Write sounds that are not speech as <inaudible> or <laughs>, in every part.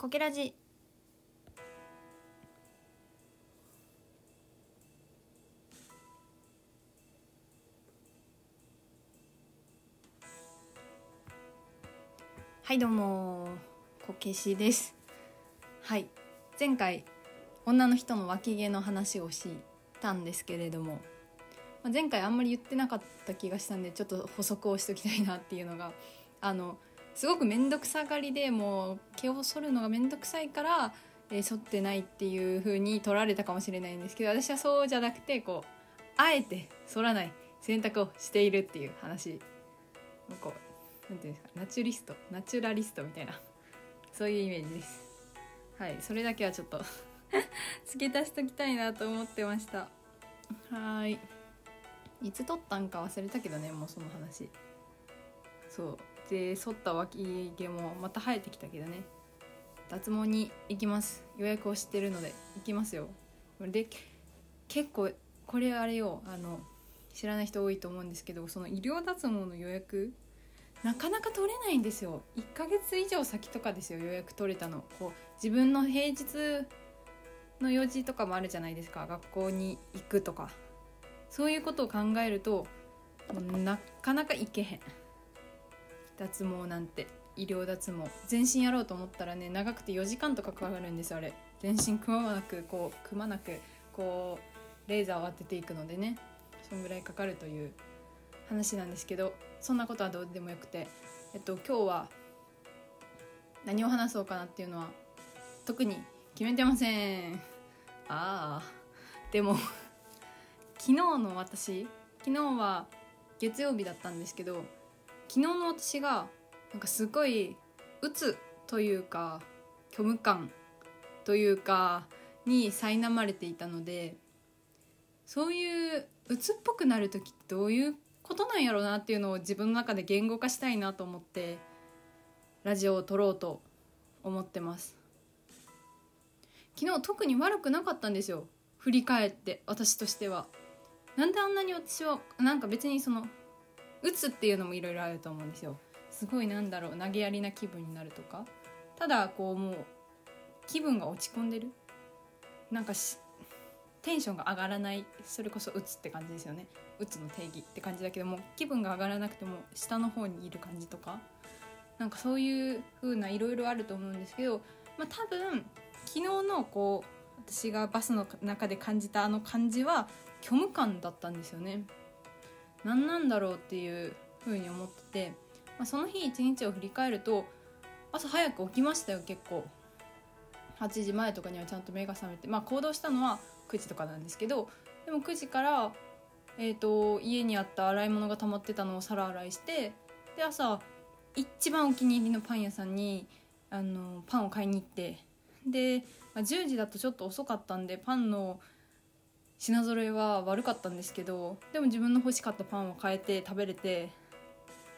こけらじ。はいどうも。こけしです。はい。前回女の人の脇毛の話をしたんですけれども。前回あんまり言ってなかった気がしたんでちょっと補足をしときたいなっていうのがあのすごく面倒くさがりでもう毛を剃るのが面倒くさいから、えー剃ってないっていう風に取られたかもしれないんですけど私はそうじゃなくてこうあえて剃らない選択をしているっていう話こうなんていうんですかナチュリストナチュラリストみたいな <laughs> そういうイメージです。はいそれだけはちょっと <laughs> 付け足しときたいなと思ってました。はい。いつ撮ったんか忘れたけどねもうその話。そうで剃った脇毛もまた生えてきたけどね。脱毛に行きます。予約をしてるので行きますよ。で結構これあれよ。あの知らない人多いと思うんですけどその医療脱毛の予約なかなか取れないんですよ。1ヶ月以上先とかですよ予約取れたの。こう自分の平日の用事とかもあるじゃないですか。学校に行くとか。そういうことを考えるとなかなか行けへん。脱毛なんて医療脱毛。全身やろうと思ったらね長くて4時間とかかかるんですあれ。全身くまなくこうくまなくこうレーザーを当てていくのでね。そんぐらいかかるという話なんですけどそんなことはどうでもよくて。えっと今日は何を話そうかなっていうのは特に決めてません。ああでも昨日の私昨日は月曜日だったんですけど昨日の私がなんかすごい鬱というか虚無感というかに苛まれていたのでそういう鬱っぽくなる時ってどういうことなんやろうなっていうのを自分の中で言語化したいなと思ってラジオを撮ろうと思ってます。昨日特に悪くなかったんですよ。振り返って私としては。なんであんなに私はなんか別にその打つっていうのもいろいろあると思うんですよ。すごいなんだろう投げやりな気分になるとか。ただこうもう気分が落ち込んでる。なんかテンションが上がらない。それこそ打つって感じですよね。打つの定義って感じだけども気分が上がらなくても下の方にいる感じとか。なんかそういう風ないろいろあると思うんですけど、まあ、多分昨日のこう私がバスの中で感じたあの感じは虚無感だったんですよね。何なんだろうっていう風に思ってて、まあ、その日一日を振り返ると朝早く起きましたよ結構。8時前とかにはちゃんと目が覚めてまあ行動したのは9時とかなんですけどでも9時から、えー、と家にあった洗い物が溜まってたのを皿洗いしてで朝一番お気に入りのパン屋さんにあのパンを買いに行ってで、まあ、10時だとちょっと遅かったんでパンの品揃えは悪かったんですけどでも自分の欲しかったパンを買えて食べれて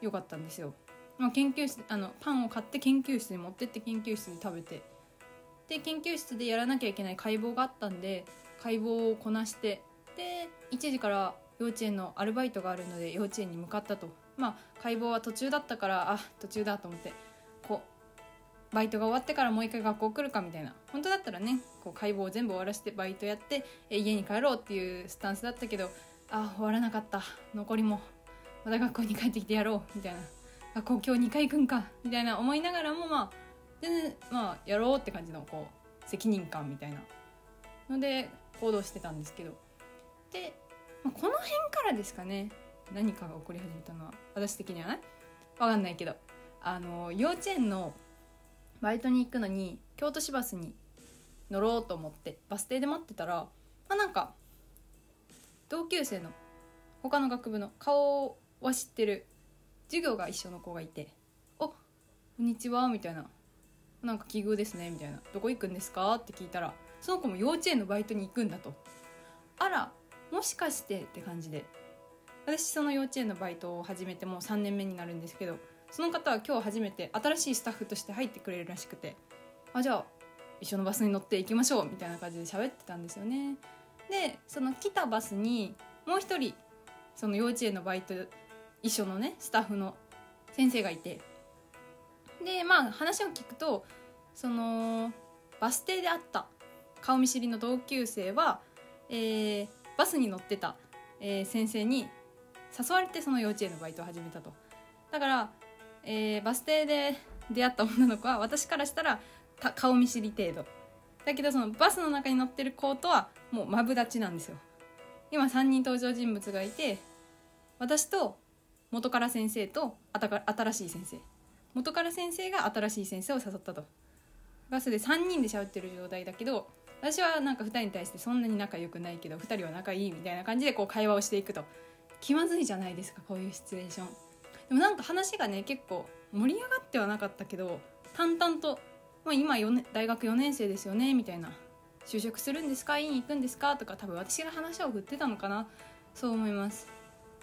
よかったんですよ、まあ、研究室あのパンを買って研究室に持ってって研究室で食べてで研究室でやらなきゃいけない解剖があったんで解剖をこなしてで1時から幼稚園のアルバイトがあるので幼稚園に向かったと。まあ解剖は途中だったからあ途中だと思ってバイトが終わってからもう一回学校来るかみたいな。本当だったらねこう解剖を全部終わらせてバイトやってえ家に帰ろうっていうスタンスだったけどあ終わらなかった。残りもまた学校に帰ってきてやろうみたいな。学校今日2回行くんか。みたいな思いながらもまあ全然まあやろうって感じのこう責任感みたいな。ので行動してたんですけど。で、まあ、この辺からですかね。何かが起こり始めたのは私的にはね。分かんないけど。あの幼稚園のバイトに行くのに京都市バスに乗ろうと思ってバス停で待ってたら、まあ、なんか同級生の他の学部の顔は知ってる授業が一緒の子がいて「おこんにちは」みたいな「なんか奇遇ですね」みたいな「どこ行くんですか?」って聞いたらその子も幼稚園のバイトに行くんだと。あらもしかしてって感じで。私その幼稚園のバイトを始めてもう3年目になるんですけどその方は今日初めて新しいスタッフとして入ってくれるらしくてあじゃあ一緒のバスに乗って行きましょうみたいな感じで喋ってたんですよね。でその来たバスにもう一人その幼稚園のバイト一緒のねスタッフの先生がいて。でまあ話を聞くとそのバス停で会った顔見知りの同級生は、えー、バスに乗ってた、えー、先生に誘われてその幼稚園のバイトを始めたと。だから、えー、バス停で出会った女の子は私からしたら顔見知り程度。だけどそのバスの中に乗ってる子とはもうマブダチなんですよ。今3人登場人物がいて私と元から先生と新しい先生。元から先生が新しい先生を誘ったと。バスで3人で喋ってる状態だけど私はなんか2人に対してそんなに仲良くないけど2人は仲いいみたいな感じでこう会話をしていくと。気まずいじゃないですかこういうシチュエーション。でもなんか話がね結構盛り上がってはなかったけど淡々と、まあ、今4大学4年生ですよねみたいな就職するんですか？院に行くんですか？とか多分私が話を振ってたのかな。そう思います。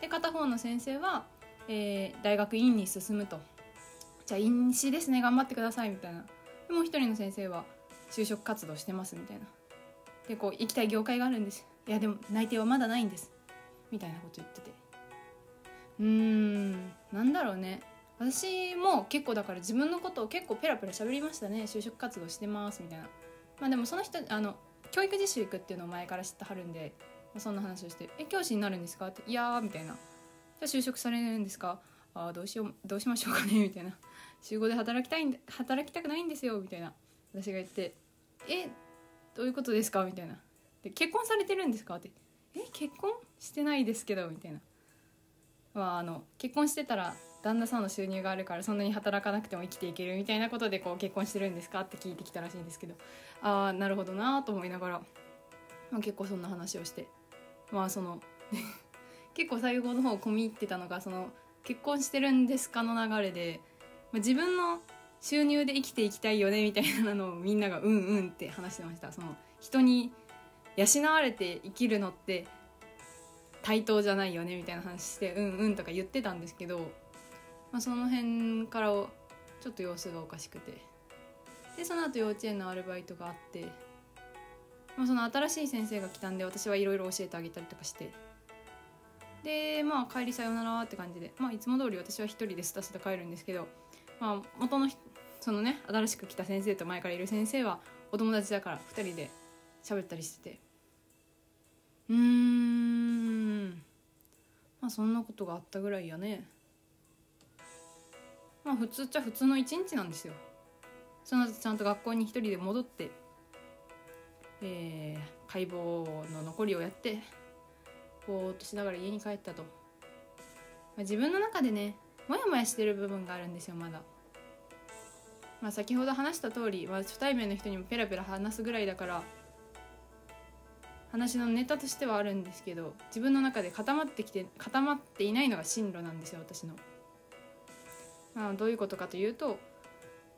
で片方の先生は、えー、大学院に進むと。じゃあ院士ですね頑張ってくださいみたいな。もう一人の先生は就職活動してますみたいな。でこう行きたい業界があるんです。いやでも内定はまだないんです。みたいなこと言ってて。うーん。なんだろうね。私も結構だから自分のことを結構ペラペラ喋りましたね。就職活動してますみたいな。まあでもその人あの教育実習行くっていうのを前から知ってはるんで、そんな話をして「え教師になるんですか?」って「いやー」みたいな「じゃあ就職されるんですか?」ああどうしようどうしましょうかね？みたいな週5で働きたいんで働きたくないんですよみたいな。私が言って「えどういうことですか?」みたいな。で「結婚されてるんですか?」って「え結婚？してないですけど」みたいな、まあ、あの結婚してたら旦那さんの収入があるからそんなに働かなくても生きていけるみたいなことでこう結婚してるんですかって聞いてきたらしいんですけどああなるほどなと思いながら、まあ、結構そんな話をしてまあその <laughs> 結構最後の方込み入ってたのがその結婚してるんですかの流れで、まあ、自分の収入で生きていきたいよねみたいなのをみんながうんうんって話してました。その人に養われて生きるのって対等じゃないよねみたいな話してうんうんとか言ってたんですけど、まあ、その辺からちょっと様子がおかしくて。でその後幼稚園のアルバイトがあって、まあ、その新しい先生が来たんで私はいろいろ教えてあげたりとかして。でまあ帰りさよならって感じで、まあ、いつも通り私は一人でスタスタ帰るんですけど、まあ、元のそのね新しく来た先生と前からいる先生はお友達だから2人で喋ったりしてて。うーん。まあそんなことがあったぐらいやね。まあ普通っちゃ普通の一日なんですよ。その後ちゃんと学校に一人で戻ってえー、解剖の残りをやってぼーっとしながら家に帰ったと、まあ、自分の中でねモヤモヤしてる部分があるんですよまだ。まあ先ほど話した通り、まあ、初対面の人にもペラペラ話すぐらいだから話のネタとしてはあるんですけど自分の中で固まってきて固まっていないのが進路なんですよ私の。まあ、どういうことかというと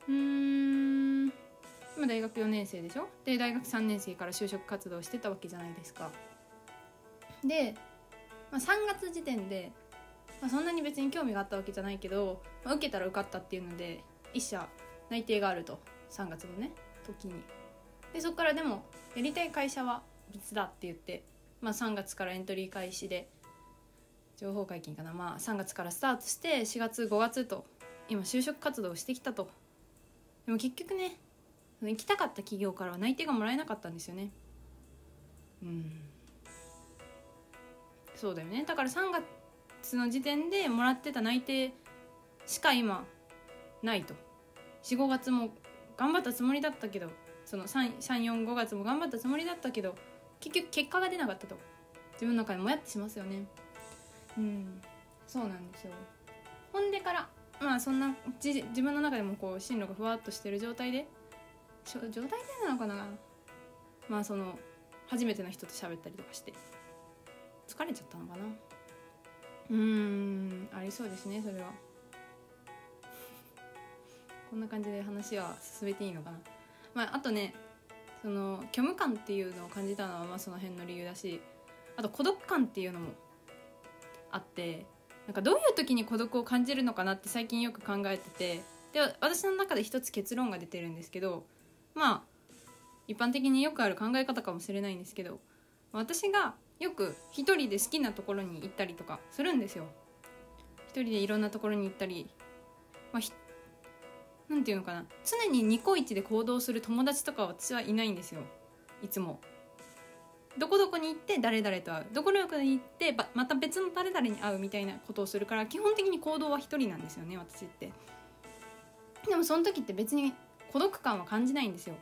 うーん今大学4年生でしょ？で大学3年生から就職活動してたわけじゃないですか。で、まあ、3月時点で、まあ、そんなに別に興味があったわけじゃないけど、まあ、受けたら受かったっていうので1社内定があると3月のね時にでそこからでもやりたい会社は別だって言って、まあ、3月からエントリー開始で情報解禁かな、まあ、3月からスタートして4月5月と今就職活動をしてきたと。でも結局ね行きたかった企業からは内定がもらえなかったんですよね。うん。そうだよね。だから3月の時点でもらってた内定しか今ないと。45月も頑張ったつもりだったけどその345月も頑張ったつもりだったけど結局結果が出なかったと。自分の中でもやってしますよね。うん。そうなんですよ。ほんでからまあそんな自分の中でもこう進路がふわっとしてる状態で状態でなのかな。まあその初めての人と喋ったりとかして。疲れちゃったのかな。うん。ありそうですねそれは。<laughs> こんな感じで話は進めていいのかな。まああとねその虚無感っていうのを感じたのはまあその辺の理由だしあと孤独感っていうのもあってなんかどういう時に孤独を感じるのかなって最近よく考えててで私の中で一つ結論が出てるんですけどまあ一般的によくある考え方かもしれないんですけど私がよく一人で好きなところに行ったりとかするんですよ。一人でいろんなところに行ったり、まあ、なんていうのかな。常にニコイチで行動する友達とか私はいないんですよ。いつも。どこどこに行って誰々と会う。どこどこに行ってまた別の誰々に会うみたいなことをするから基本的に行動は一人なんですよね私って。でもその時って別に孤独感は感じないんですよ。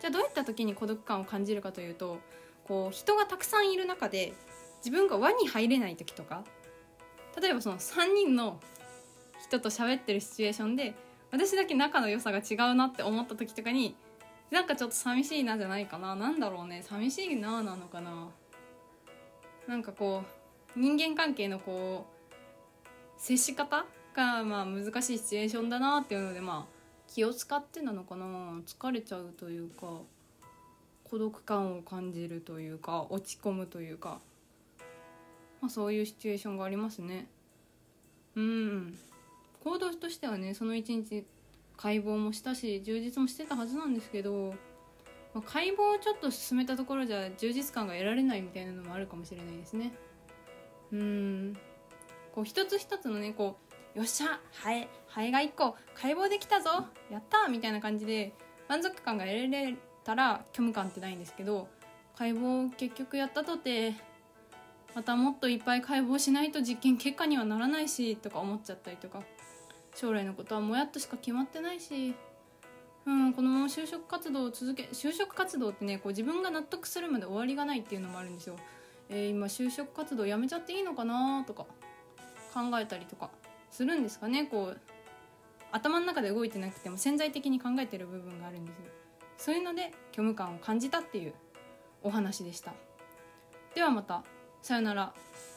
じゃあどういった時に孤独感を感じるかというとこう人がたくさんいる中で自分が輪に入れない時とか例えばその3人の人と喋ってるシチュエーションで私だけ仲の良さが違うなって思った時とかになんかちょっと寂しいなじゃないかな。なんだろうね。寂しいななのかな。なんかこう人間関係のこう接し方がまあ難しいシチュエーションだなっていうのでまあ気を使ってなのかな。疲れちゃうというか孤独感を感じるというか落ち込むというか、まあ、そういうシチュエーションがありますね。うん。行動としてはねその一日解剖もしたし充実もしてたはずなんですけど、まあ、解剖をちょっと進めたところじゃ充実感が得られないみたいなのもあるかもしれないですね。うん。こう一つ一つのねこうよっしゃハエハエが1個解剖できたぞやったみたいな感じで満足感が得られたら虚無感ってないんですけど解剖を結局やったとてまたもっといっぱい解剖しないと実験結果にはならないしとか思っちゃったりとか。将来のことはもやっとしか決まってないし、うん、このまま就職活動を続け就職活動ってねこう自分が納得するまで終わりがないっていうのもあるんですよ。えー、今就職活動やめちゃっていいのかなとか考えたりとかするんですかね。こう頭の中で動いてなくても潜在的に考えてる部分があるんですよ。そういうので虚無感を感じたっていうお話でした。ではまた。さよなら。